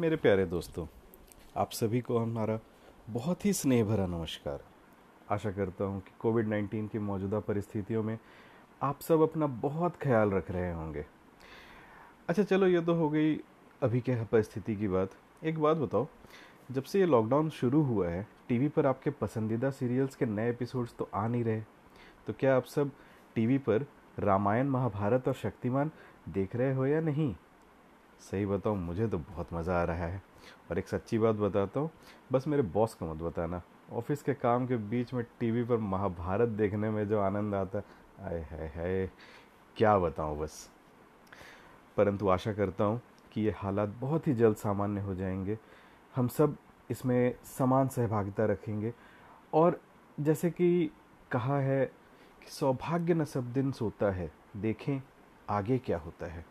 मेरे प्यारे दोस्तों, आप सभी को हमारा बहुत ही स्नेह भरा नमस्कार। आशा करता हूँ कि कोविड नाइन्टीन की मौजूदा परिस्थितियों में आप सब अपना बहुत ख्याल रख रहे होंगे। अच्छा चलो ये तो हो गई अभी के परिस्थिति की बात। एक बात बताओ, जब से ये लॉकडाउन शुरू हुआ है, टीवी पर आपके पसंदीदा सीरियल्स के नए एपिसोड्स तो आ नहीं रहे। तो क्या आप सब टीवी पर रामायण, महाभारत और शक्तिमान देख रहे हो या नहीं? सही बताऊँ मुझे तो बहुत मज़ा आ रहा है। और एक सच्ची बात बताता हूँ बस मेरे बॉस को मत बताना। ऑफ़िस के काम के बीच में टीवी पर महाभारत देखने में जो आनंद आता आए है, है क्या बताऊँ बस। परंतु आशा करता हूँ कि ये हालात बहुत ही जल्द सामान्य हो जाएँगे। हम सब इसमें समान सहभागिता रखेंगे। और जैसे कि कहा है कि सौभाग्य न सब दिन सोता है देखें आगे क्या होता है।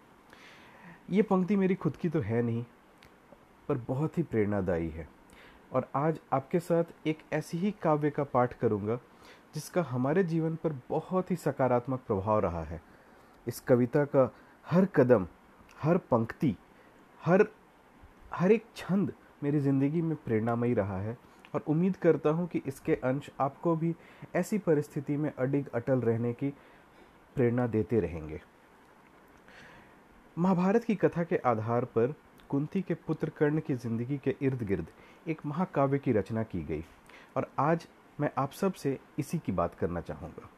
ये पंक्ति मेरी खुद की तो है नहीं, पर बहुत ही प्रेरणादायी है। और आज आपके साथ एक ऐसी ही काव्य का पाठ करूँगा, जिसका हमारे जीवन पर बहुत ही सकारात्मक प्रभाव रहा है। इस कविता का हर कदम, हर पंक्ति, हर हर एक छंद मेरी ज़िंदगी में प्रेरणामयी रहा है। और उम्मीद करता हूँ कि इसके अंश आपको भी ऐसी परिस्थिति में अडिग अटल रहने की प्रेरणा देते रहेंगे। महाभारत की कथा के आधार पर कुंती के पुत्र कर्ण की ज़िंदगी के इर्द गिर्द एक महाकाव्य की रचना की गई। और आज मैं आप सबसे इसी की बात करना चाहूँगा।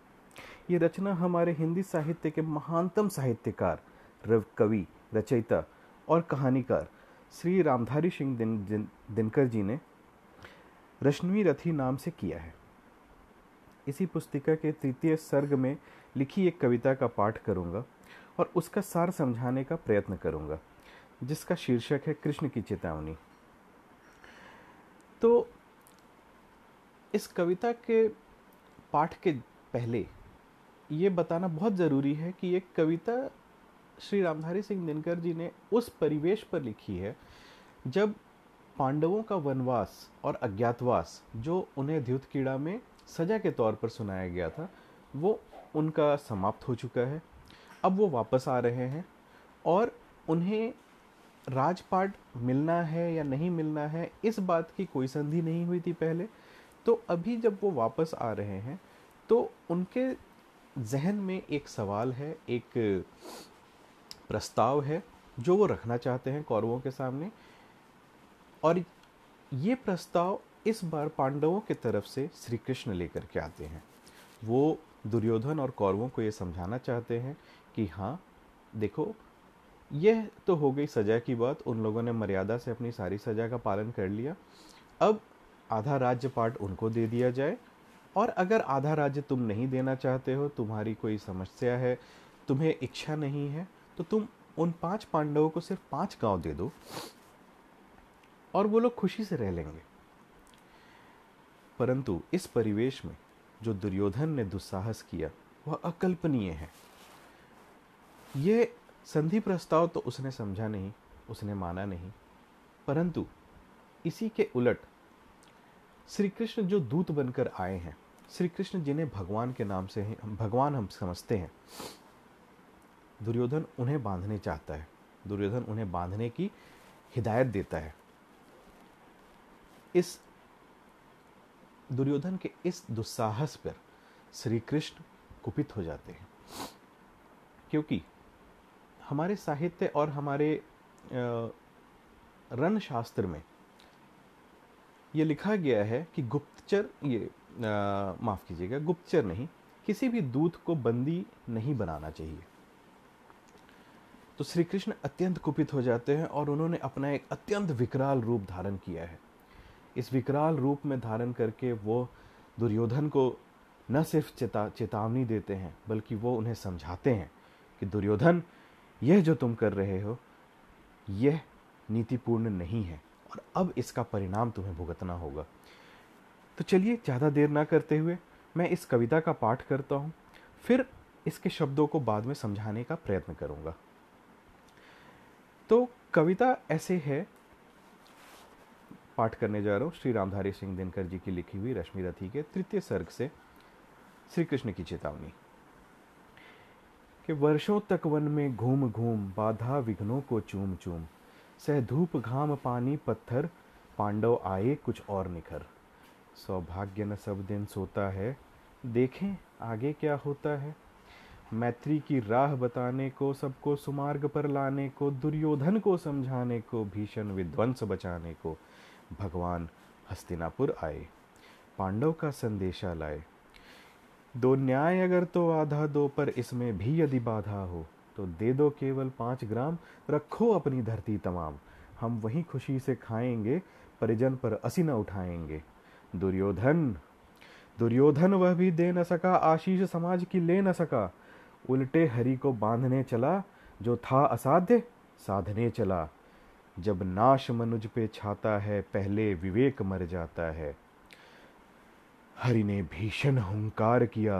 ये रचना हमारे हिंदी साहित्य के महानतम साहित्यकार रव कवि रचयिता और कहानीकार श्री रामधारी सिंह दिन, दिन, दिनकर जी ने रश्मि रथी नाम से किया है। इसी पुस्तिका के तृतीय सर्ग में लिखी एक कविता का पाठ करूँगा। और उसका सार समझाने का प्रयत्न करूँगा, जिसका शीर्षक है कृष्ण की चेतावनी। तो इस कविता के पाठ के पहले ये बताना बहुत ज़रूरी है कि ये कविता श्री रामधारी सिंह दिनकर जी ने उस परिवेश पर लिखी है, जब पांडवों का वनवास और अज्ञातवास, जो उन्हें द्युत कीड़ा में सजा के तौर पर सुनाया गया था, वो उनका समाप्त हो चुका है। अब वो वापस आ रहे हैं और उन्हें राजपाट मिलना है या नहीं मिलना है, इस बात की कोई संधि नहीं हुई थी पहले। तो अभी जब वो वापस आ रहे हैं तो उनके जहन में एक सवाल है, एक प्रस्ताव है, जो वो रखना चाहते हैं कौरवों के सामने। और ये प्रस्ताव इस बार पांडवों की तरफ़ से श्री कृष्ण लेकर के आते हैं। वो दुर्योधन और कौरवों को ये समझाना चाहते हैं कि हाँ देखो, यह तो हो गई सजा की बात। उन लोगों ने मर्यादा से अपनी सारी सजा का पालन कर लिया। अब आधा राज्य पाठ उनको दे दिया जाए। और अगर आधा राज्य तुम नहीं देना चाहते हो, तुम्हारी कोई समस्या है, तुम्हें इच्छा नहीं है तो तुम उन पाँच पांडवों को सिर्फ़ पाँच गाँव दे दो और वो लोग खुशी से रह लेंगे। परंतु इस परिवेश में जो दुर्योधन ने दुस्साहस किया, वह अकल्पनीय है। ये संधि प्रस्ताव तो उसने समझा नहीं, उसने माना नहीं। परंतु इसी के उलट श्री कृष्ण जो दूत बनकर आए हैं श्री कृष्ण जिन्हें भगवान के नाम से भगवान हम समझते हैं, दुर्योधन उन्हें बांधने चाहता है। दुर्योधन उन्हें बांधने की हिदायत देता है। इस दुर्योधन के इस दुस्साहस पर श्री कृष्ण कुपित हो जाते हैं। क्योंकि हमारे साहित्य और हमारे रण शास्त्र में ये लिखा गया है कि गुप्तचर, ये माफ़ कीजिएगा, गुप्तचर नहीं, किसी भी दूत को बंदी नहीं बनाना चाहिए। तो श्री कृष्ण अत्यंत कुपित हो जाते हैं और उन्होंने अपना एक अत्यंत विकराल रूप धारण किया है। इस विकराल रूप में धारण करके वो दुर्योधन को न सिर्फ़ चेता, चेतावनी देते हैं, बल्कि वो उन्हें समझाते हैं कि दुर्योधन यह जो तुम कर रहे हो, यह नीतिपूर्ण नहीं है और अब इसका परिणाम तुम्हें भुगतना होगा। तो चलिए ज़्यादा देर ना करते हुए मैं इस कविता का पाठ करता हूँ, फिर इसके शब्दों को बाद में समझाने का प्रयत्न करूँगा। तो कविता ऐसे है, पाठ करने जा रहा हूँ, श्री रामधारी सिंह दिनकर जी की लिखी हुई रश्मि रथी के तृतीय सर्ग से श्री कृष्ण की चेतावनी। कि वर्षों तक वन में घूम घूम, बाधा विघ्नों को चूम चूम। सह धूप घाम पानी पत्थर, पांडव आए कुछ और निखर। सौभाग्य न सब दिन सोता है, देखें आगे क्या होता है। मैत्री की राह बताने को, सबको सुमार्ग पर लाने को, दुर्योधन को समझाने को, भीषण विध्वंस बचाने को, भगवान हस्तिनापुर आए। पांडव का संदेशा लाए। दो न्याय अगर तो आधा दो, पर इसमें भी यदि बाधा हो तो दे दो केवल पाँच ग्राम, रखो अपनी धरती तमाम। हम वहीं खुशी से खाएँगे, परिजन पर असी न उठाएँगे। दुर्योधन दुर्योधन वह भी दे न सका, आशीष समाज की ले न सका। उल्टे हरि को बांधने चला, जो था असाध्य, साधने चला। जब नाश मनुज पे छाता है, पहले विवेक मर जाता है। हरि ने भीषण हुंकार किया,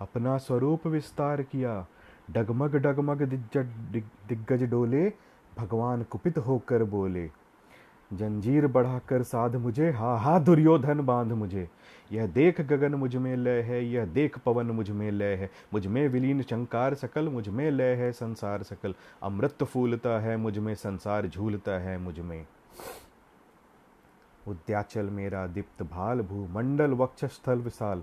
अपना स्वरूप विस्तार किया। डगमग डगमग दिग्गज डोले, भगवान कुपित होकर बोले, जंजीर बढ़ाकर साध मुझे हा हा दुर्योधन बाँध मुझे। यह देख गगन मुझमें लय है, यह देख पवन मुझमें लय है। मुझमें विलीन शंकार सकल, मुझमें लय है संसार सकल। अमृत फूलता है, मुझमें संसार झूलता है, मुझमें। उद्याचल मेरा दीप्त भाल, भूमंडल वक्षस्थल विशाल।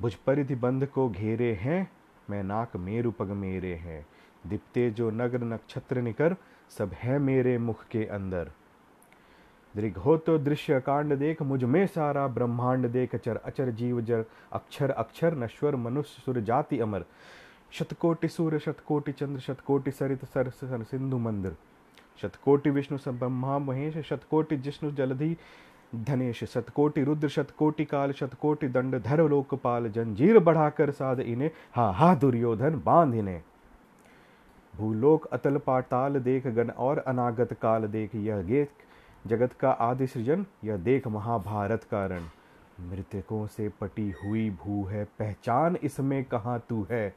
भुज परिधि बंध को घेरे हैं, मैं नाक मेरु पग मेरे हैं। दीप्ते जो नगर नक्षत्र निकर, सब है मेरे मुख के अंदर। दृघ हो तो दृश्य कांड देख, मुझमें सारा ब्रह्मांड देख, चर अचर जीव जर, अक्षर अक्षर नश्वर मनुष्य सुर जाति अमर। शतकोटि सूर्य, शतकोटि चंद्र, शतकोटि सरित सर सर, सिंधु मंदिर। शतकोटि विष्णु सब ब्रह्मा महेश, शतकोटि जिष्णु जलधि धनेश, शतकोटि रुद्र, शतकोटि काल, शतकोटि दंड धर लोकपाल, जंजीर बढ़ाकर साध इन्हें, हा हा दुर्योधन बाँध इन्हें। भूलोक अतल पाताल देख गण और अनागत काल देख, यह गेख जगत का आदि सृजन, यह देख महाभारत कारण। मृतकों से पटी हुई भू है, पहचान इसमें कहाँ तू है?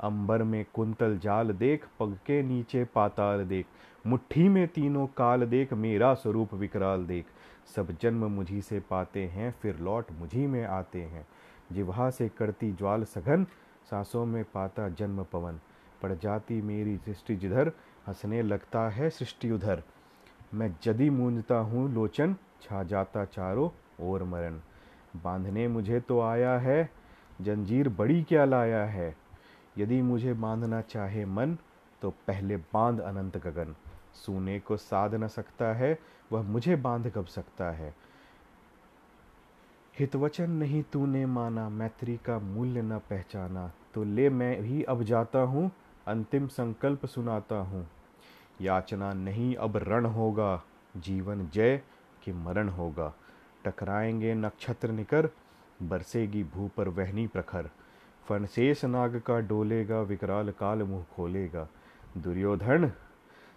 अंबर में कुंतल जाल देख, पग के नीचे पाताल देख। मुट्ठी में तीनों काल देख, मेरा स्वरूप विकराल देख। सब जन्म मुझी से पाते हैं, फिर लौट मुझी में आते हैं। जिवा से करती ज्वाल सघन, सांसों में पाता जन्म पवन। पड़ जाती मेरी सृष्टि जिधर, हंसने लगता है सृष्टि उधर। मैं जदी मूंजता हूँ लोचन, छा जाता चारों ओर मरण। बांधने मुझे तो आया है, जंजीर बड़ी क्या लाया है? यदि मुझे बांधना चाहे मन तो पहले बाँध अनंत गगन। सूने को साध न सकता है, वह मुझे बाँध कब सकता है? हितवचन नहीं तूने माना, मैत्री का मूल्य न पहचाना। तो ले मैं ही अब जाता हूँ, अंतिम संकल्प सुनाता हूँ। याचना नहीं अब रण होगा, जीवन जय कि मरण होगा। टकराएँगे नक्षत्र निकर, बरसेगी भू पर वहनी प्रखर। फनशेष नाग का डोलेगा, विकराल काल मुँह खोलेगा। दुर्योधन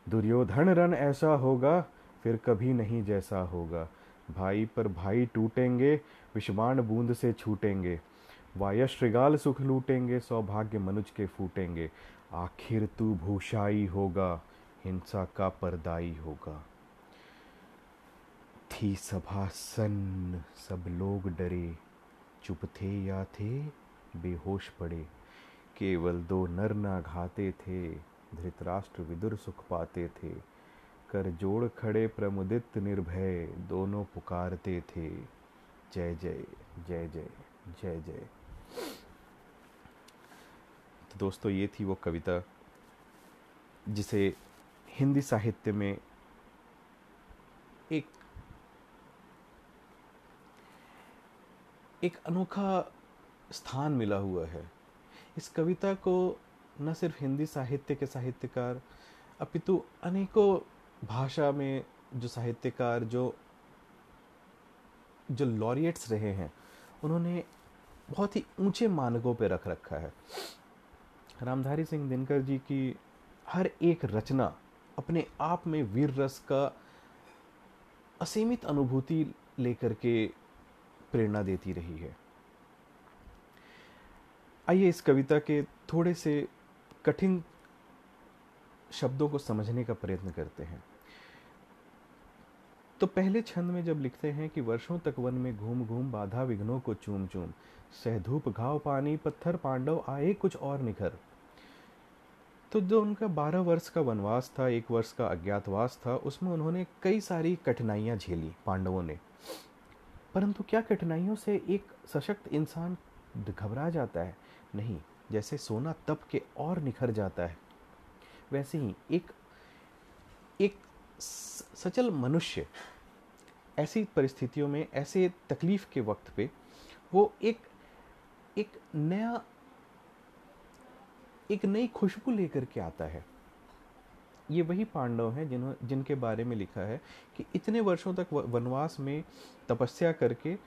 दुर्योधन रन ऐसा होगा, फिर कभी नहीं जैसा होगा। भाई पर भाई टूटेंगे विषवाण बूंद से छूटेंगे। वायश्रगाल सुख लूटेंगे, सौभाग्य मनुज के फूटेंगे। आखिर तू भूषाई होगा, हिंसा का परदाई होगा। थी सभा सन सब लोग डरे। चुप थे या थे? बेहोश पड़े। केवल दो नर ना घाते थे, धृतराष्ट्र विदुर सुख पाते थे। कर जोड़ खड़े प्रमुदित निर्भय दोनों पुकारते थे। जय जय जय जय जय जय। तो दोस्तों, ये थी वो कविता, जिसे हिंदी साहित्य में एक एक अनोखा स्थान मिला हुआ है। इस कविता को न सिर्फ़ हिंदी साहित्य के साहित्यकार, अपितु अनेकों भाषा में जो साहित्यकार, जो जो लॉरिएट्स रहे हैं, उन्होंने बहुत ही ऊँचे मानकों पर रख रखा है। रामधारी सिंह दिनकर जी की हर एक रचना अपने आप में वीर रस का असीमित अनुभूति लेकर के प्रेरणा देती रही है। आइए इस कविता के थोड़े से कठिन शब्दों को समझने का प्रयत्न करते हैं। तो पहले छंद में जब लिखते हैं कि वर्षों तक वन में घूम घूम बाधा विघ्नों को चूम चूम सहधूप घाव, पानी, पत्थर, पांडव, आए कुछ और निखर। तो जो उनका बारह वर्ष का वनवास था, एक वर्ष का अज्ञातवास था, उसमें उन्होंने कई सारी कठिनाइयाँ झेली पांडवों ने। परंतु क्या कठिनाइयों से एक सशक्त इंसान घबरा जाता है? नहीं, जैसे सोना तप के और निखर जाता है। वैसे ही एक एक सचल मनुष्य ऐसी परिस्थितियों में, ऐसे तकलीफ़ के वक्त पे वो एक एक नया, एक नई खुशबू लेकर के आता है। ये वही पांडव हैं जिन्हों, जिनके बारे में लिखा है कि इतने वर्षों तक वनवास में तपस्या करके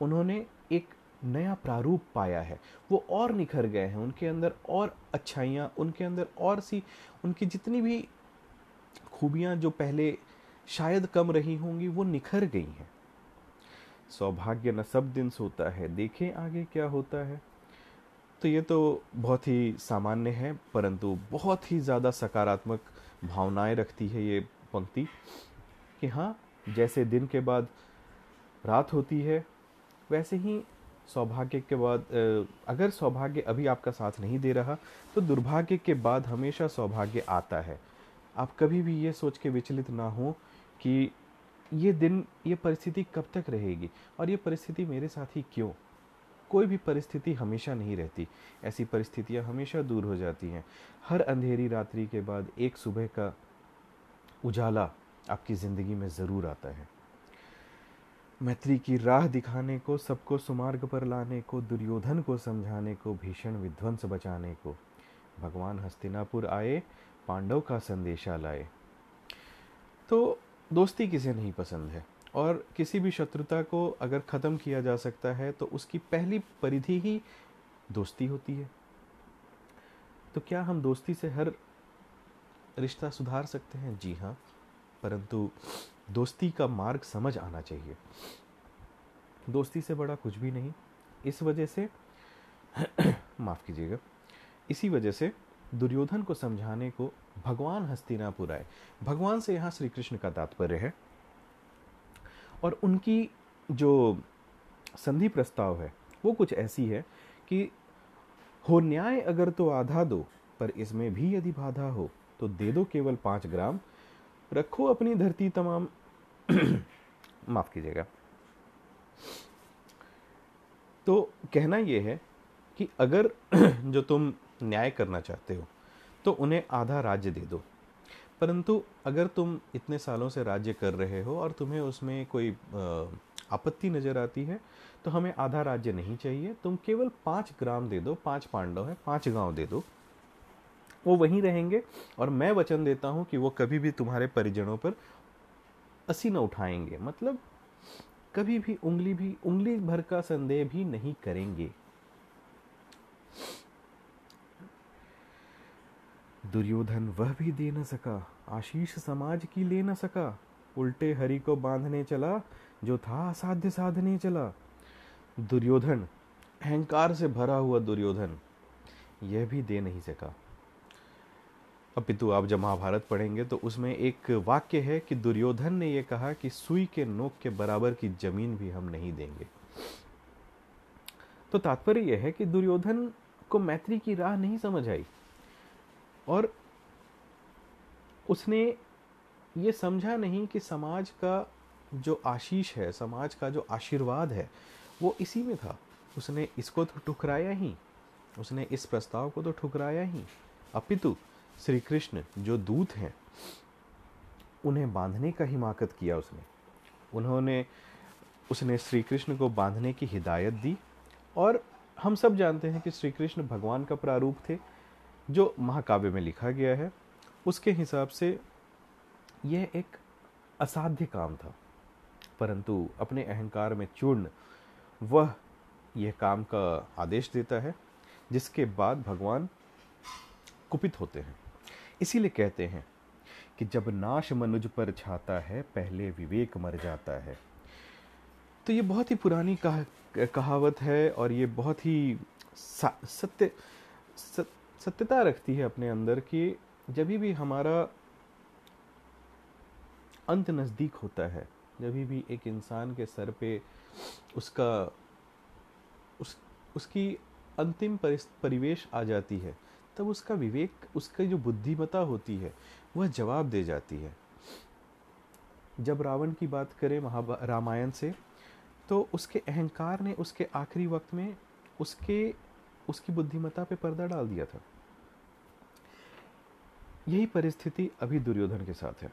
उन्होंने एक नया प्रारूप पाया है। वो और निखर गए हैं, उनके अंदर और अच्छाइयाँ, उनके अंदर और सी, उनकी जितनी भी खूबियाँ जो पहले शायद कम रही होंगी, वो निखर गई हैं। सौभाग्य न सब दिन सोता है, देखें आगे क्या होता है। तो ये तो बहुत ही सामान्य है, परंतु बहुत ही ज़्यादा सकारात्मक भावनाएँ रखती है ये पंक्ति कि हाँ जैसे दिन के बाद रात होती है, वैसे ही सौभाग्य के बाद अगर सौभाग्य अभी आपका साथ नहीं दे रहा तो दुर्भाग्य के बाद हमेशा सौभाग्य आता है। आप कभी भी ये सोच के विचलित ना हो कि ये दिन, ये परिस्थिति कब तक रहेगी और ये परिस्थिति मेरे साथ ही क्यों? कोई भी परिस्थिति हमेशा नहीं रहती। ऐसी परिस्थितियाँ हमेशा दूर हो जाती हैं। हर अंधेरी रात्रि के बाद एक सुबह का उजाला आपकी ज़िंदगी में ज़रूर आता है। मैत्री की राह दिखाने को, सबको सुमार्ग पर लाने को, दुर्योधन को समझाने को, भीषण विध्वंस बचाने को। भगवान हस्तिनापुर आए, पांडव का संदेशा लाए। तो दोस्ती किसे नहीं पसंद है? और किसी भी शत्रुता को अगर ख़त्म किया जा सकता है तो उसकी पहली परिधि ही दोस्ती होती है। तो क्या हम दोस्ती से हर रिश्ता सुधार सकते हैं? जी हाँ परंतु दोस्ती का मार्ग समझ आना चाहिए। दोस्ती से बड़ा कुछ भी नहीं। इस वजह से माफ़ कीजिएगा। इसी वजह से दुर्योधन को समझाने को भगवान हस्तिनापुर आए। भगवान से यहाँ श्री कृष्ण का तात्पर्य है। और उनकी जो संधि प्रस्ताव है, वो कुछ ऐसी है कि हो न्याय अगर तो आधा दो, पर इसमें भी यदि बाधा हो तो दे दो केवल पाँच ग्राम। रखो अपनी धरती तमाम माफ़ कीजिएगा। तो कहना यह है कि अगर जो तुम न्याय करना चाहते हो तो उन्हें आधा राज्य दे दो। परंतु अगर तुम इतने सालों से राज्य कर रहे हो और तुम्हें उसमें कोई आपत्ति नज़र आती है तो हमें आधा राज्य नहीं चाहिए। तुम केवल पाँच ग्राम दे दो, पाँच पांडव है, पाँच गाँव दे दो। वो वहीं रहेंगे और मैं वचन देता हूँ कि वो कभी भी तुम्हारे परिजनों पर असी न उठाएँगे। मतलब कभी भी उंगली भी, उंगली भर का संदेह भी नहीं करेंगे। दुर्योधन वह भी दे न सका, आशीष समाज की ले न सका। उल्टे हरि को बांधने चला, जो था असाध्य साधने चला। दुर्योधन, अहंकार से भरा हुआ दुर्योधन, यह भी दे नहीं सका। अपितु आप जब महाभारत पढ़ेंगे तो उसमें एक वाक्य है कि दुर्योधन ने यह कहा कि सुई के नोक के बराबर की ज़मीन भी हम नहीं देंगे। तो तात्पर्य यह है कि दुर्योधन को मैत्री की राह नहीं समझ आई। और उसने ये समझा नहीं कि समाज का जो आशीष है, समाज का जो आशीर्वाद है, वो इसी में था। उसने इसको तो ठुकराया ही, उसने इस प्रस्ताव को तो ठुकराया ही। अपितु श्री कृष्ण जो दूत हैं, उन्हें बांधने का हिमाकत किया उसने। उन्होंने, उसने श्री कृष्ण को बांधने की हिदायत दी और हम सब जानते हैं कि श्री कृष्ण भगवान का प्रारूप थे, जो महाकाव्य में लिखा गया है। उसके हिसाब से यह एक असाध्य काम था, परंतु अपने अहंकार में चूर्ण, वह यह काम का आदेश देता है, जिसके बाद भगवान कुपित होते हैं। इसीलिए कहते हैं कि जब नाश मनुज पर छाता है पहले विवेक मर जाता है। तो ये बहुत ही पुरानी कहा, कहावत है और ये बहुत ही सत्य सत्यता रखती है अपने अंदर कि जब भी हमारा अंत नज़दीक होता है जब भी एक इंसान के सर पे उसका उस उसकी अंतिम परिवेश आ जाती है तब उसका विवेक, उसकी जो बुद्धिमता होती है, वह जवाब दे जाती है। जब रावण की बात करें महा रामायण से तो उसके अहंकार ने उसके आखिरी वक्त में उसके, उसकी बुद्धिमता पे पर्दा डाल दिया था। यही परिस्थिति अभी दुर्योधन के साथ है।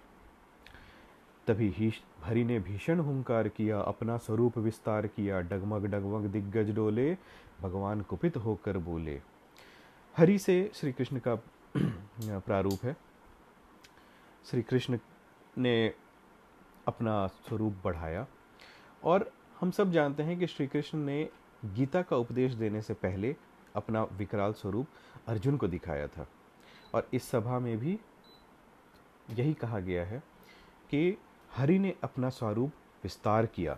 तभी ही ने भीषण हुंकार किया, अपना स्वरूप विस्तार किया, डगमग डगमग दिग्गज डोले, भगवान कुपित होकर बोले हरि से श्री कृष्ण का प्रारूप है। श्री कृष्ण ने अपना स्वरूप बढ़ाया और हम सब जानते हैं कि श्री कृष्ण ने गीता का उपदेश देने से पहले अपना विकराल स्वरूप अर्जुन को दिखाया था। और इस सभा में भी यही कहा गया है कि हरि ने अपना स्वरूप विस्तार किया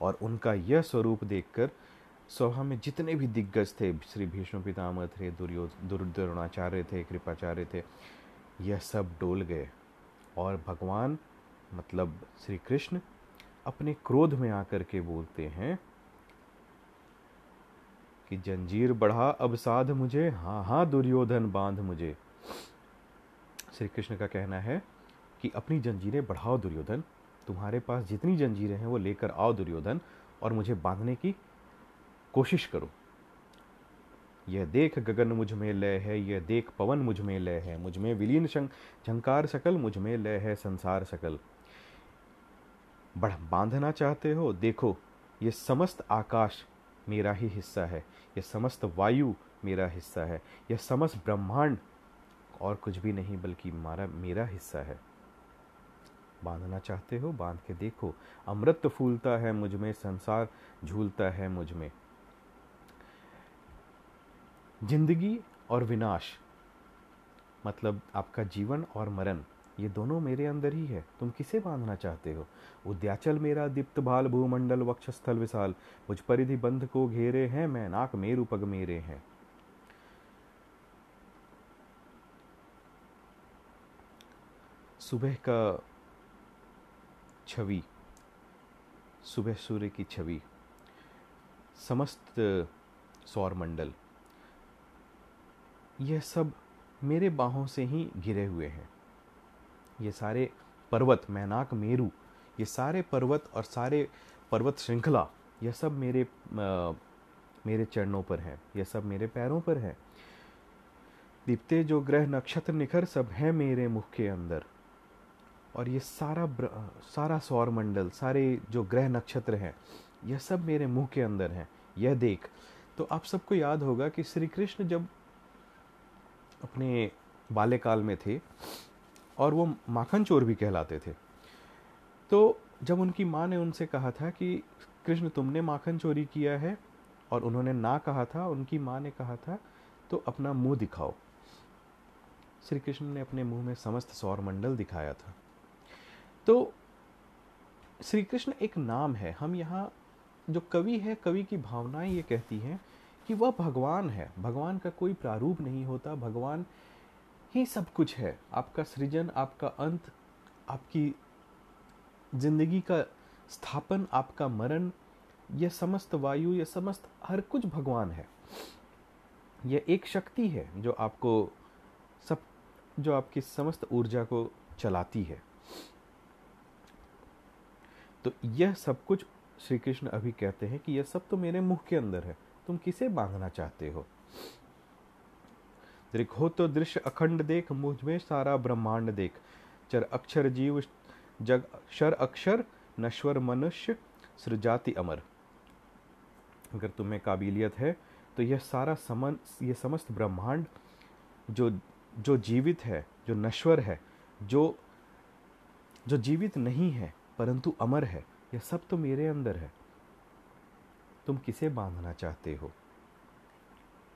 और उनका यह स्वरूप देखकर सभा में जितने भी दिग्गज थे, श्री भीष्म पितामह थे दुर्योधन द्रोणाचार्य थे, कृपाचार्य थे, यह सब डोल गए। और भगवान मतलब श्री कृष्ण, अपने क्रोध में आकर के बोलते हैं कि, जंजीर बढ़ा, अब साध मुझे हाँ हाँ दुर्योधन, बाँध मुझे। श्री कृष्ण का कहना है कि, अपनी जंजीरें बढ़ाओ, दुर्योधन। तुम्हारे पास जितनी जंजीरें हैं, वो लेकर आओ, दुर्योधन, और मुझे बांधने की कोशिश करो। यह देख गगन मुझमें लय है, यह देख पवन मुझमें लय है, मुझमें विलीन झंकार सकल, मुझमें लय है संसार सकल। बढ़ बांधना चाहते हो? देखो, ये समस्त आकाश मेरा ही हिस्सा है यह समस्त वायु मेरा हिस्सा है, यह समस्त ब्रह्मांड और कुछ भी नहीं, बल्कि मारा, मेरा हिस्सा है। बांधना चाहते हो? बाँध के देखो, अमृत फूलता है मुझमें, संसार झूलता है मुझमें। ज़िंदगी और विनाश मतलब आपका जीवन और मरण, ये दोनों मेरे अंदर ही है। तुम किसे बांधना चाहते हो? उद्याचल मेरा दीप्त भाल भूमंडल वक्षस्थल विशाल। मुझ परिधि बंध को घेरे हैं, मैं नाक मेरु पग मेरे हैं। सुबह का छवि, सुबह सूर्य की छवि, समस्त सौर मंडल यह सब मेरे बाहों से ही घिरे हुए हैं। ये सारे पर्वत मैनाक मेरू ये सारे पर्वत और सारे पर्वत श्रृंखला यह सब मेरे आ, मेरे चरणों पर है यह सब मेरे पैरों पर है। दीप्ते जो ग्रह नक्षत्र निखर सब है मेरे मुख के अंदर। और ये सारा सारा सौर मंडल सारे जो ग्रह नक्षत्र हैं यह सब मेरे मुँह के अंदर हैं। यह देख तो आप सबको याद होगा कि श्री कृष्ण जब अपने बाल्यकाल में थे और वो माखन चोर भी कहलाते थे। तो जब उनकी माँ ने उनसे कहा था कि, कृष्ण, तुमने माखन चोरी किया है? और उन्होंने ना कहा था, उनकी माँ ने कहा था तो अपना मुँह दिखाओ। श्री कृष्ण ने अपने मुँह में समस्त सौर मंडल दिखाया था। तो श्री कृष्ण एक नाम है। हम यहाँ जो कवि है, कवि की भावनाएँ ये कहती हैं कि वह भगवान है। भगवान का कोई प्रारूप नहीं होता। भगवान ही सब कुछ है। आपका सृजन, आपका अंत, आपकी ज़िंदगी का स्थापन, आपका मरण, यह समस्त वायु, यह समस्त हर कुछ भगवान है। यह एक शक्ति है जो आपको सब, जो आपकी समस्त ऊर्जा को चलाती है। तो यह सब कुछ श्री कृष्ण अभी कहते हैं कि यह सब तो मेरे मुख के अंदर है। तुम किसे बांधना चाहते हो? हो तो दृश्य अखंड देख, मुझमें सारा ब्रह्मांड देख। चर अक्षर जीव, जग अक्षर अक्षर, नश्वर मनुष्य, सृजाति अमर। अगर तुम्हें काबिलियत है तो यह सारा समन ये समस्त ब्रह्मांड जो जो जीवित है, जो नश्वर है, जो जो जीवित नहीं है, परंतु अमर है, यह सब तो मेरे अंदर है। तुम किसे बांधना चाहते हो?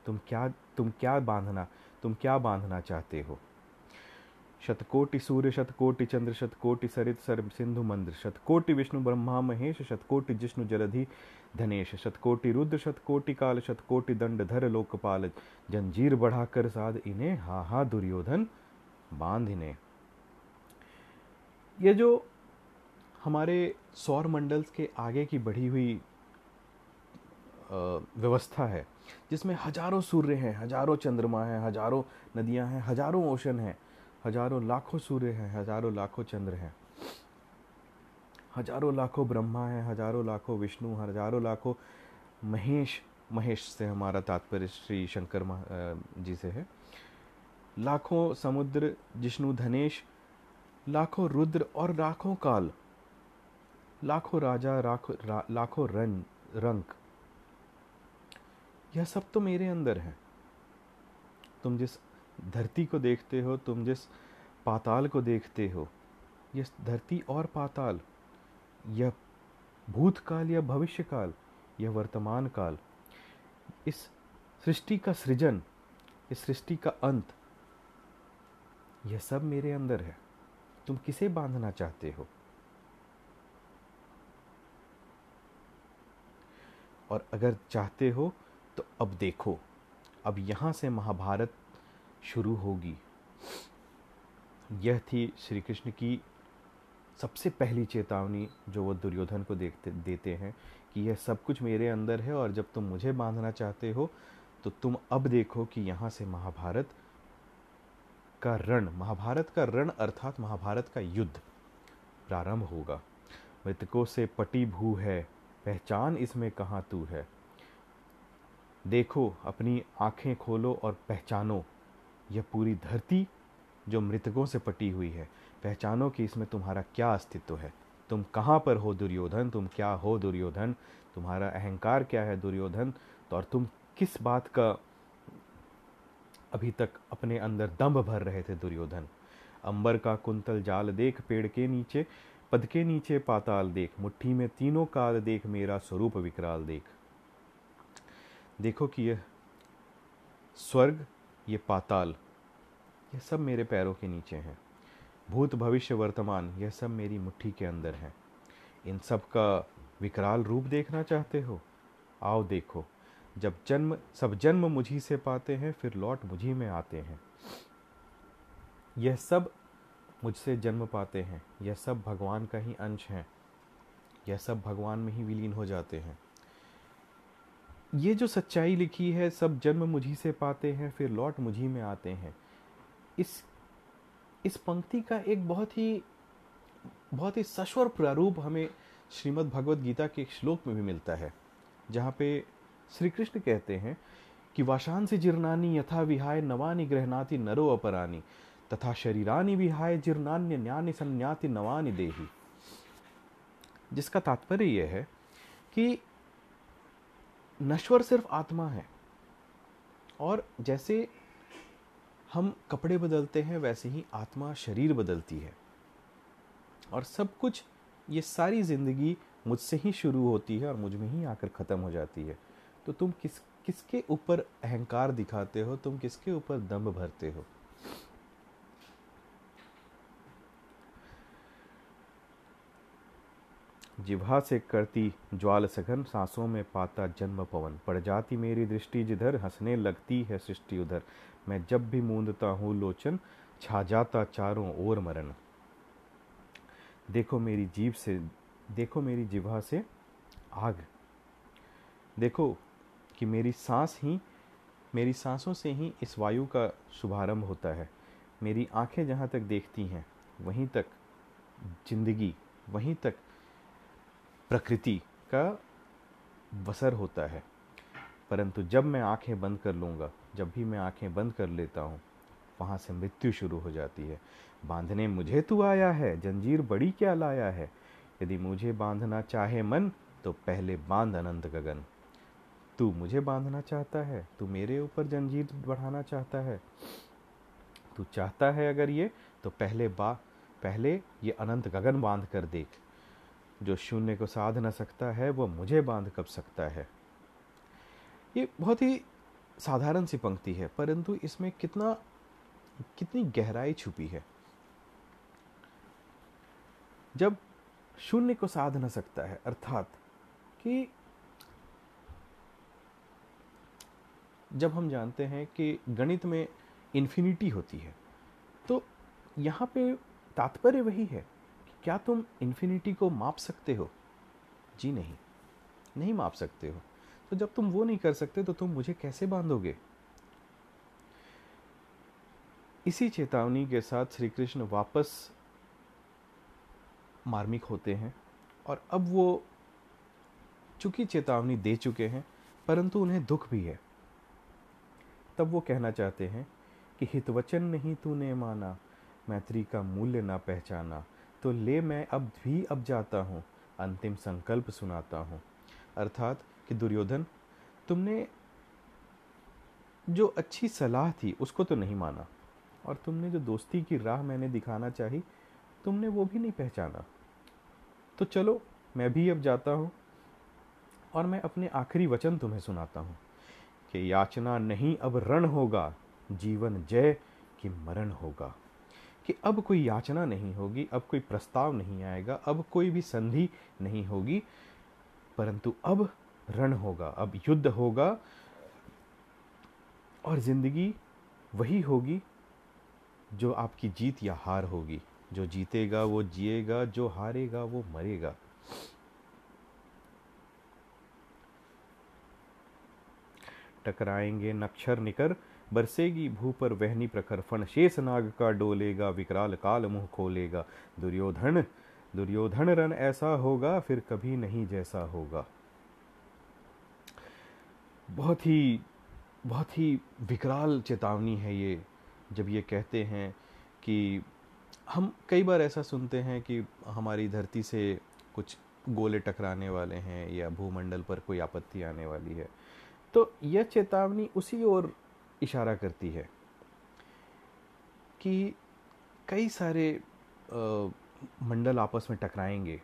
तुम क्या तुम क्या बांधना, तुम क्या बांधना चाहते हो? शतकोटि सूर्य, शतकोटि चंद्र, शतकोटि सरित, सर, सिंधु मंद्र, शतकोटि विष्णु, ब्रह्मा, महेश, शतकोटि जिष्णु, जलधि, धनेश, शतकोटि रुद्र, शतकोटि काल, शतकोटि दंड, धर, लोकपाल, जंजीर बढ़ाकर साध इन्हें, हा हा, दुर्योधन, बाँध इन्हें। ये जो हमारे सौर मंडल के आगे की बढ़ी हुई व्यवस्था है जिसमें हज़ारों सूर्य हैं हज़ारों चंद्रमा हैं हज़ारों नदियाँ हैं हज़ारों ओशन हैं हज़ारों लाखों सूर्य हैं हज़ारों लाखों चंद्र हैं। हज़ारों लाखों ब्रह्मा हैं हज़ारों लाखों विष्णु हज़ारों लाखों महेश महेश से हमारा तात्पर्य श्री शंकर जी से है। लाखों समुद्र जिष्णु धनेश लाखों रुद्र और लाखों काल लाखों राजा लाखों रा, लाखों यह सब तो मेरे अंदर है। तुम जिस धरती को देखते हो, तुम जिस पाताल को देखते हो, यह धरती और पाताल, यह भूतकाल या भविष्य काल यह वर्तमान काल इस सृष्टि का सृजन, इस सृष्टि का अंत, यह सब मेरे अंदर है। तुम किसे बांधना चाहते हो? और अगर चाहते हो तो अब देखो, अब यहाँ से महाभारत शुरू होगी। यह थी श्री कृष्ण की सबसे पहली चेतावनी जो वो दुर्योधन को देखते, देते हैं कि यह सब कुछ मेरे अंदर है और जब तुम मुझे बांधना चाहते हो तो तुम अब देखो कि यहाँ से महाभारत का रण, महाभारत का रण अर्थात महाभारत का युद्ध प्रारंभ होगा। मृतकों से पटी भू है, पहचान इसमें कहाँ तू है? देखो, अपनी आँखें खोलो और पहचानो। यह पूरी धरती जो मृतकों से पटी हुई है, पहचानो कि इसमें तुम्हारा क्या अस्तित्व है। तुम कहाँ पर हो दुर्योधन? तुम क्या हो दुर्योधन? तुम्हारा अहंकार क्या है दुर्योधन? तो और तुम किस बात का अभी तक अपने अंदर दम्भ भर रहे थे दुर्योधन? अंबर का कुंतल जाल देख, पेड़ के नीचे, पद के नीचे पाताल देख, मुट्ठी में तीनों काल देख, मेरा स्वरूप विकराल देख। देखो कि यह स्वर्ग, ये पाताल, यह सब मेरे पैरों के नीचे हैं। भूत भविष्य वर्तमान, यह सब मेरी मुट्ठी के अंदर है। इन सब का विकराल रूप देखना चाहते हो? आओ देखो, जब जन्म, सब जन्म मुझी से पाते हैं, फिर लौट मुझी में आते हैं। यह सब मुझसे जन्म पाते हैं, यह सब भगवान का ही अंश हैं, यह सब भगवान में ही विलीन हो जाते हैं। ये जो सच्चाई लिखी है, सब जन्म मुझी से पाते हैं, फिर लौट मुझी में आते हैं। इस इस पंक्ति का एक बहुत ही बहुत ही सश्वर प्रारूप हमें श्रीमद् भगवद गीता के एक श्लोक में भी मिलता है, जहाँ पे श्री कृष्ण कहते हैं कि वाशान से जीर्णानी यथा विहाय नवानी ग्रहणाति नरो अपरानी, तथा शरीरानी विहाय जीर्णान्य न्यानि संन्याति नवानि देही। जिसका तात्पर्य यह है कि नश्वर सिर्फ़ आत्मा है। और जैसे हम कपड़े बदलते हैं, वैसे ही आत्मा शरीर बदलती है। और सब कुछ, ये सारी ज़िंदगी मुझसे ही शुरू होती है और मुझमें ही आकर ख़त्म हो जाती है। तो तुम किस, किसके ऊपर अहंकार दिखाते हो? तुम किसके ऊपर दम भरते हो? जिभा से करती ज्वाल सघन, सांसों में पाता जन्म पवन। पड़ जाती मेरी दृष्टि जिधर, हंसने लगती है सृष्टि उधर। मैं जब भी मूंदता हूँ लोचन, छा जाता चारों ओर मरण। देखो मेरी जीव से, देखो मेरी जिभा से आग। देखो कि मेरी सांस ही, मेरी सांसों से ही इस वायु का शुभारंभ होता है। मेरी आँखें जहाँ तक देखती हैं, वहीं तक ज़िंदगी, वहीं तक प्रकृति का बसर होता है। परंतु जब मैं आँखें बंद कर लूँगा, जब भी मैं आँखें बंद कर लेता हूँ, वहाँ से मृत्यु शुरू हो जाती है। बांधने मुझे तू आया है, जंजीर बड़ी क्या लाया है। यदि मुझे बांधना चाहे मन तो पहले बाँध अनंत गगन। तू मुझे बांधना चाहता है, तू मेरे ऊपर जंजीर बढ़ाना चाहता है। तू चाहता है अगर ये तो पहले बा, पहले ये अनंत गगन बाँध कर देख। जो शून्य को साध न सकता है, वो मुझे बाँध कब सकता है? ये बहुत ही साधारण सी पंक्ति है, परंतु इसमें कितना, कितनी गहराई छुपी है। जब शून्य को साध न सकता है, अर्थात कि जब हम जानते हैं कि गणित में इन्फिनिटी होती है तो यहाँ पे तात्पर्य वही है क्या तुम इन्फिनिटी को माप सकते हो? जी नहीं। नहीं माप सकते हो। तो जब तुम वो नहीं कर सकते तो तुम मुझे कैसे बांधोगे? इसी चेतावनी के साथ श्री कृष्ण वापस मार्मिक होते हैं और अब वो चूँकि चेतावनी दे चुके हैं, परंतु उन्हें दुख भी है। तब वो कहना चाहते हैं कि हितवचन नहीं तूने माना, मैत्री का मूल्य ना पहचाना तो ले मैं अब भी अब जाता हूँ, अंतिम संकल्प सुनाता हूँ। अर्थात कि दुर्योधन, तुमने जो अच्छी सलाह थी उसको तो नहीं माना, और तुमने जो दोस्ती की राह मैंने दिखाना चाही, तुमने वो भी नहीं पहचाना। तो चलो, मैं भी अब जाता हूँ, और मैं अपने आखिरी वचन तुम्हें सुनाता हूँ, कि याचना नहीं अब रण होगा, जीवन जय कि मरण होगा। कि अब कोई याचना नहीं होगी, अब कोई प्रस्ताव नहीं आएगा, अब कोई भी संधि नहीं होगी, परंतु अब रण होगा, अब युद्ध होगा और ज़िंदगी वही होगी जो आपकी जीत या हार होगी। जो जीतेगा, वो जिएगा, जो हारेगा, वो मरेगा। टकराएँगे नक्षर निकर बरसेगी भू पर वहनी प्रखर फण, शेष नाग का डोलेगा, विकराल काल मुँह खोलेगा। दुर्योधन दुर्योधन रन ऐसा होगा, फिर कभी नहीं जैसा होगा। बहुत ही बहुत ही विकराल चेतावनी है ये, जब ये कहते हैं कि हम कई बार ऐसा सुनते हैं कि हमारी धरती से कुछ गोले टकराने वाले हैं या भूमंडल पर कोई आपत्ति आने वाली है। तो यह चेतावनी उसी ओर इशारा करती है कि कई सारे मंडल आपस में टकराएँगे,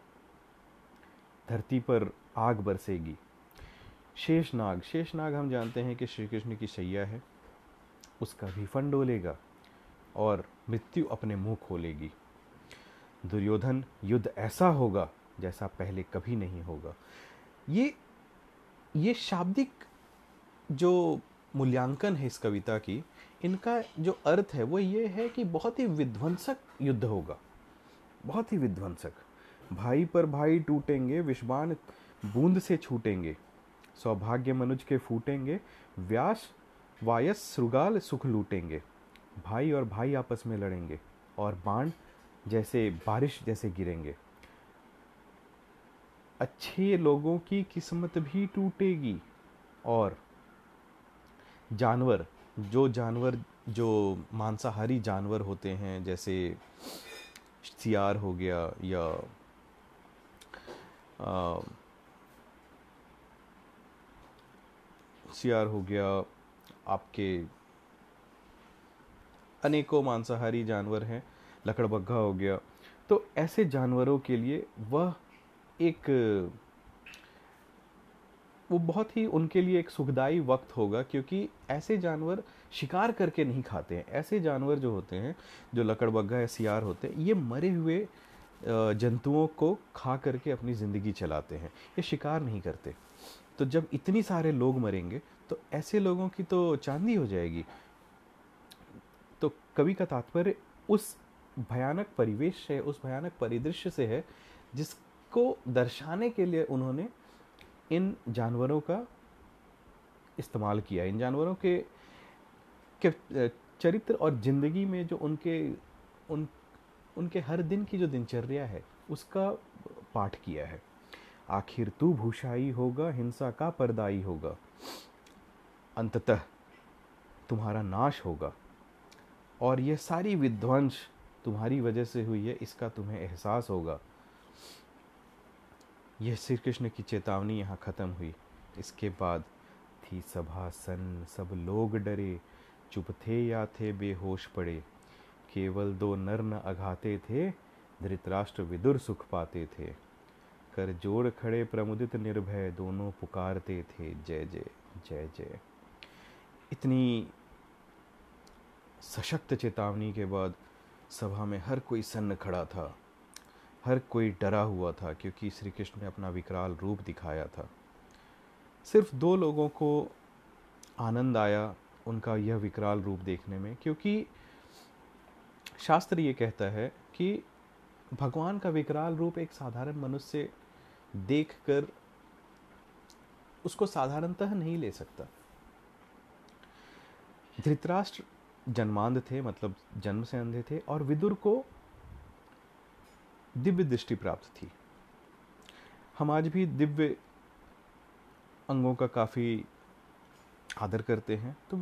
धरती पर आग बरसेगी। शेषनाग शेषनाग हम जानते हैं कि श्री कृष्ण की शैया है, उसका भी फन डोलेगा और मृत्यु अपने मुँह खोलेगी। दुर्योधन, युद्ध ऐसा होगा जैसा पहले कभी नहीं होगा। ये ये शाब्दिक जो मूल्यांकन है इस कविता की, इनका जो अर्थ है वो ये है कि बहुत ही विध्वंसक युद्ध होगा। बहुत ही विध्वंसक। भाई पर भाई टूटेंगे विषबान बूंद से छूटेंगे। सौभाग्य मनुज के फूटेंगे, व्यास वायस श्रुगाल सुख लूटेंगे। भाई और भाई आपस में लड़ेंगे और बाण जैसे, बारिश जैसे गिरेंगे। अच्छे लोगों की किस्मत भी टूटेगी और जानवर जो जानवर जो मांसाहारी जानवर होते हैं जैसे सियार हो गया या आ, सियार हो गया आपके अनेकों मांसाहारी जानवर हैं लकड़बग्घा हो गया। तो ऐसे जानवरों के लिए वह एक वो बहुत ही उनके लिए एक सुखदाई वक्त होगा, क्योंकि ऐसे जानवर शिकार करके नहीं खाते हैं। ऐसे जानवर जो होते हैं, जो लकड़बग्घा या सियार होते हैं, ये मरे हुए जंतुओं को खा करके अपनी ज़िंदगी चलाते हैं। ये शिकार नहीं करते। तो जब इतनी सारे लोग मरेंगे तो ऐसे लोगों की तो चांदी हो जाएगी। तो कवि का तात्पर्य उस भयानक परिवेश से, उस भयानक परिदृश्य से है, जिसको दर्शाने के लिए उन्होंने इन जानवरों का इस्तेमाल किया, इन जानवरों के के चरित्र और ज़िंदगी में जो उनके, उन, उनके हर दिन की जो दिनचर्या है, उसका पाठ किया है। आखिर तू भूषाई होगा, हिंसा का परदाई होगा। अंततः तुम्हारा नाश होगा। और यह सारी विध्वंस तुम्हारी वजह से हुई है, इसका तुम्हें एहसास होगा। यह श्री कृष्ण की चेतावनी यहाँ ख़त्म हुई। इसके बाद थी सभा सन, सब लोग डरे, चुप थे या थे बेहोश पड़े। केवल दो नर न अघाते थे, धृतराष्ट्र विदुर सुख पाते थे। कर जोड़ खड़े प्रमुदित निर्भय, दोनों पुकारते थे, जय जय जय जय। इतनी सशक्त चेतावनी के बाद सभा में हर कोई सन्न खड़ा था। हर कोई डरा हुआ था क्योंकि श्री कृष्ण ने अपना विकराल रूप दिखाया था। सिर्फ़ दो लोगों को आनंद आया उनका यह विकराल रूप देखने में, क्योंकि शास्त्र ये कहता है कि भगवान का विकराल रूप एक साधारण मनुष्य देखकर उसको साधारणतः नहीं ले सकता। धृतराष्ट्र जन्मांध थे मतलब जन्म से अंधे थे, और विदुर को दिव्य दृष्टि प्राप्त थी। हम आज भी दिव्य अंगों का काफ़ी आदर करते हैं। तो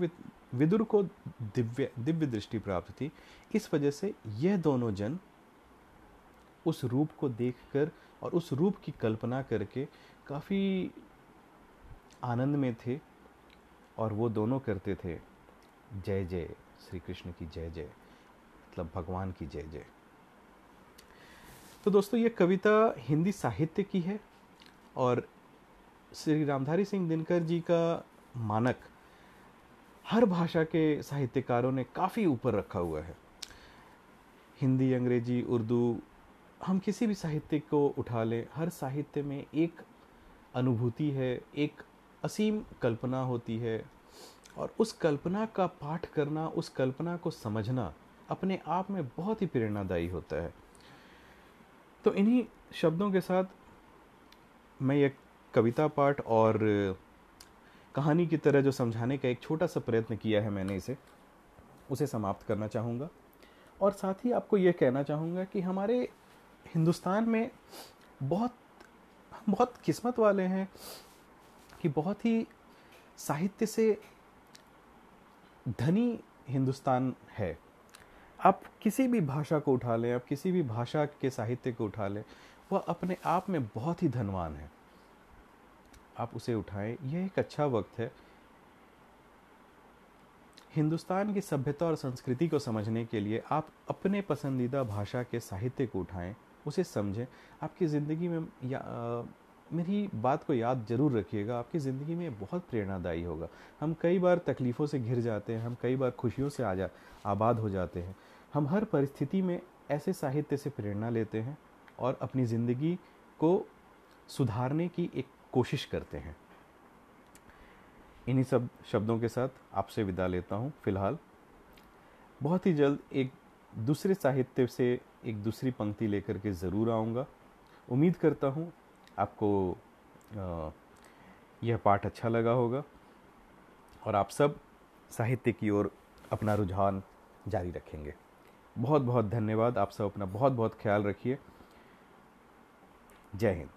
विदुर को दिव्य दिव्य दृष्टि प्राप्त थी। इस वजह से यह दोनों जन उस रूप को देखकर और उस रूप की कल्पना करके काफ़ी आनंद में थे और वो दोनों करते थे। जय जय, श्री कृष्ण की जय जय मतलब भगवान की जय जय। तो दोस्तों, ये कविता हिंदी साहित्य की है और श्री रामधारी सिंह दिनकर जी का मानक हर भाषा के साहित्यकारों ने काफ़ी ऊपर रखा हुआ है। हिंदी, अंग्रेज़ी, उर्दू, हम किसी भी साहित्य को उठा लें, हर साहित्य में एक अनुभूति है, एक असीम कल्पना होती है और उस कल्पना का पाठ करना, उस कल्पना को समझना अपने आप में बहुत ही प्रेरणादायी होता है। तो इन्हीं शब्दों के साथ मैं ये कविता पाठ और कहानी की तरह जो समझाने का एक छोटा सा प्रयत्न किया है मैंने इसे, उसे समाप्त करना चाहूँगा। और साथ ही आपको ये कहना चाहूँगा कि हमारे हिंदुस्तान में बहुत बहुत किस्मत वाले हैं कि बहुत ही साहित्य से धनी हिंदुस्तान है। आप किसी भी भाषा को उठा लें आप किसी भी भाषा के साहित्य को उठा लें वह अपने आप में बहुत ही धनवान है। आप उसे उठाएँ। यह एक अच्छा वक्त है। हिंदुस्तान की सभ्यता और संस्कृति को समझने के लिए आप अपने पसंदीदा भाषा के साहित्य को उठाएँ उसे समझें। आपकी ज़िंदगी में या आ, मेरी बात को याद ज़रूर रखिएगा। आपकी ज़िंदगी में बहुत प्रेरणादायी होगा। हम कई बार तकलीफ़ों से घिर जाते हैं हम कई बार खुशियों से आ जा आबाद हो जाते हैं। हम हर परिस्थिति में ऐसे साहित्य से प्रेरणा लेते हैं और अपनी ज़िंदगी को सुधारने की एक कोशिश करते हैं। इन्हीं सब शब्दों के साथ आपसे विदा लेता हूँ, फ़िलहाल। बहुत ही जल्द एक दूसरे साहित्य से एक दूसरी पंक्ति लेकर के ज़रूर आऊँगा। उम्मीद करता हूँ आपको यह पाठ अच्छा लगा होगा और आप सब साहित्य की ओर अपना रुझान जारी रखेंगे। बहुत बहुत धन्यवाद। आप सब अपना बहुत बहुत ख्याल रखिए। जय हिंद।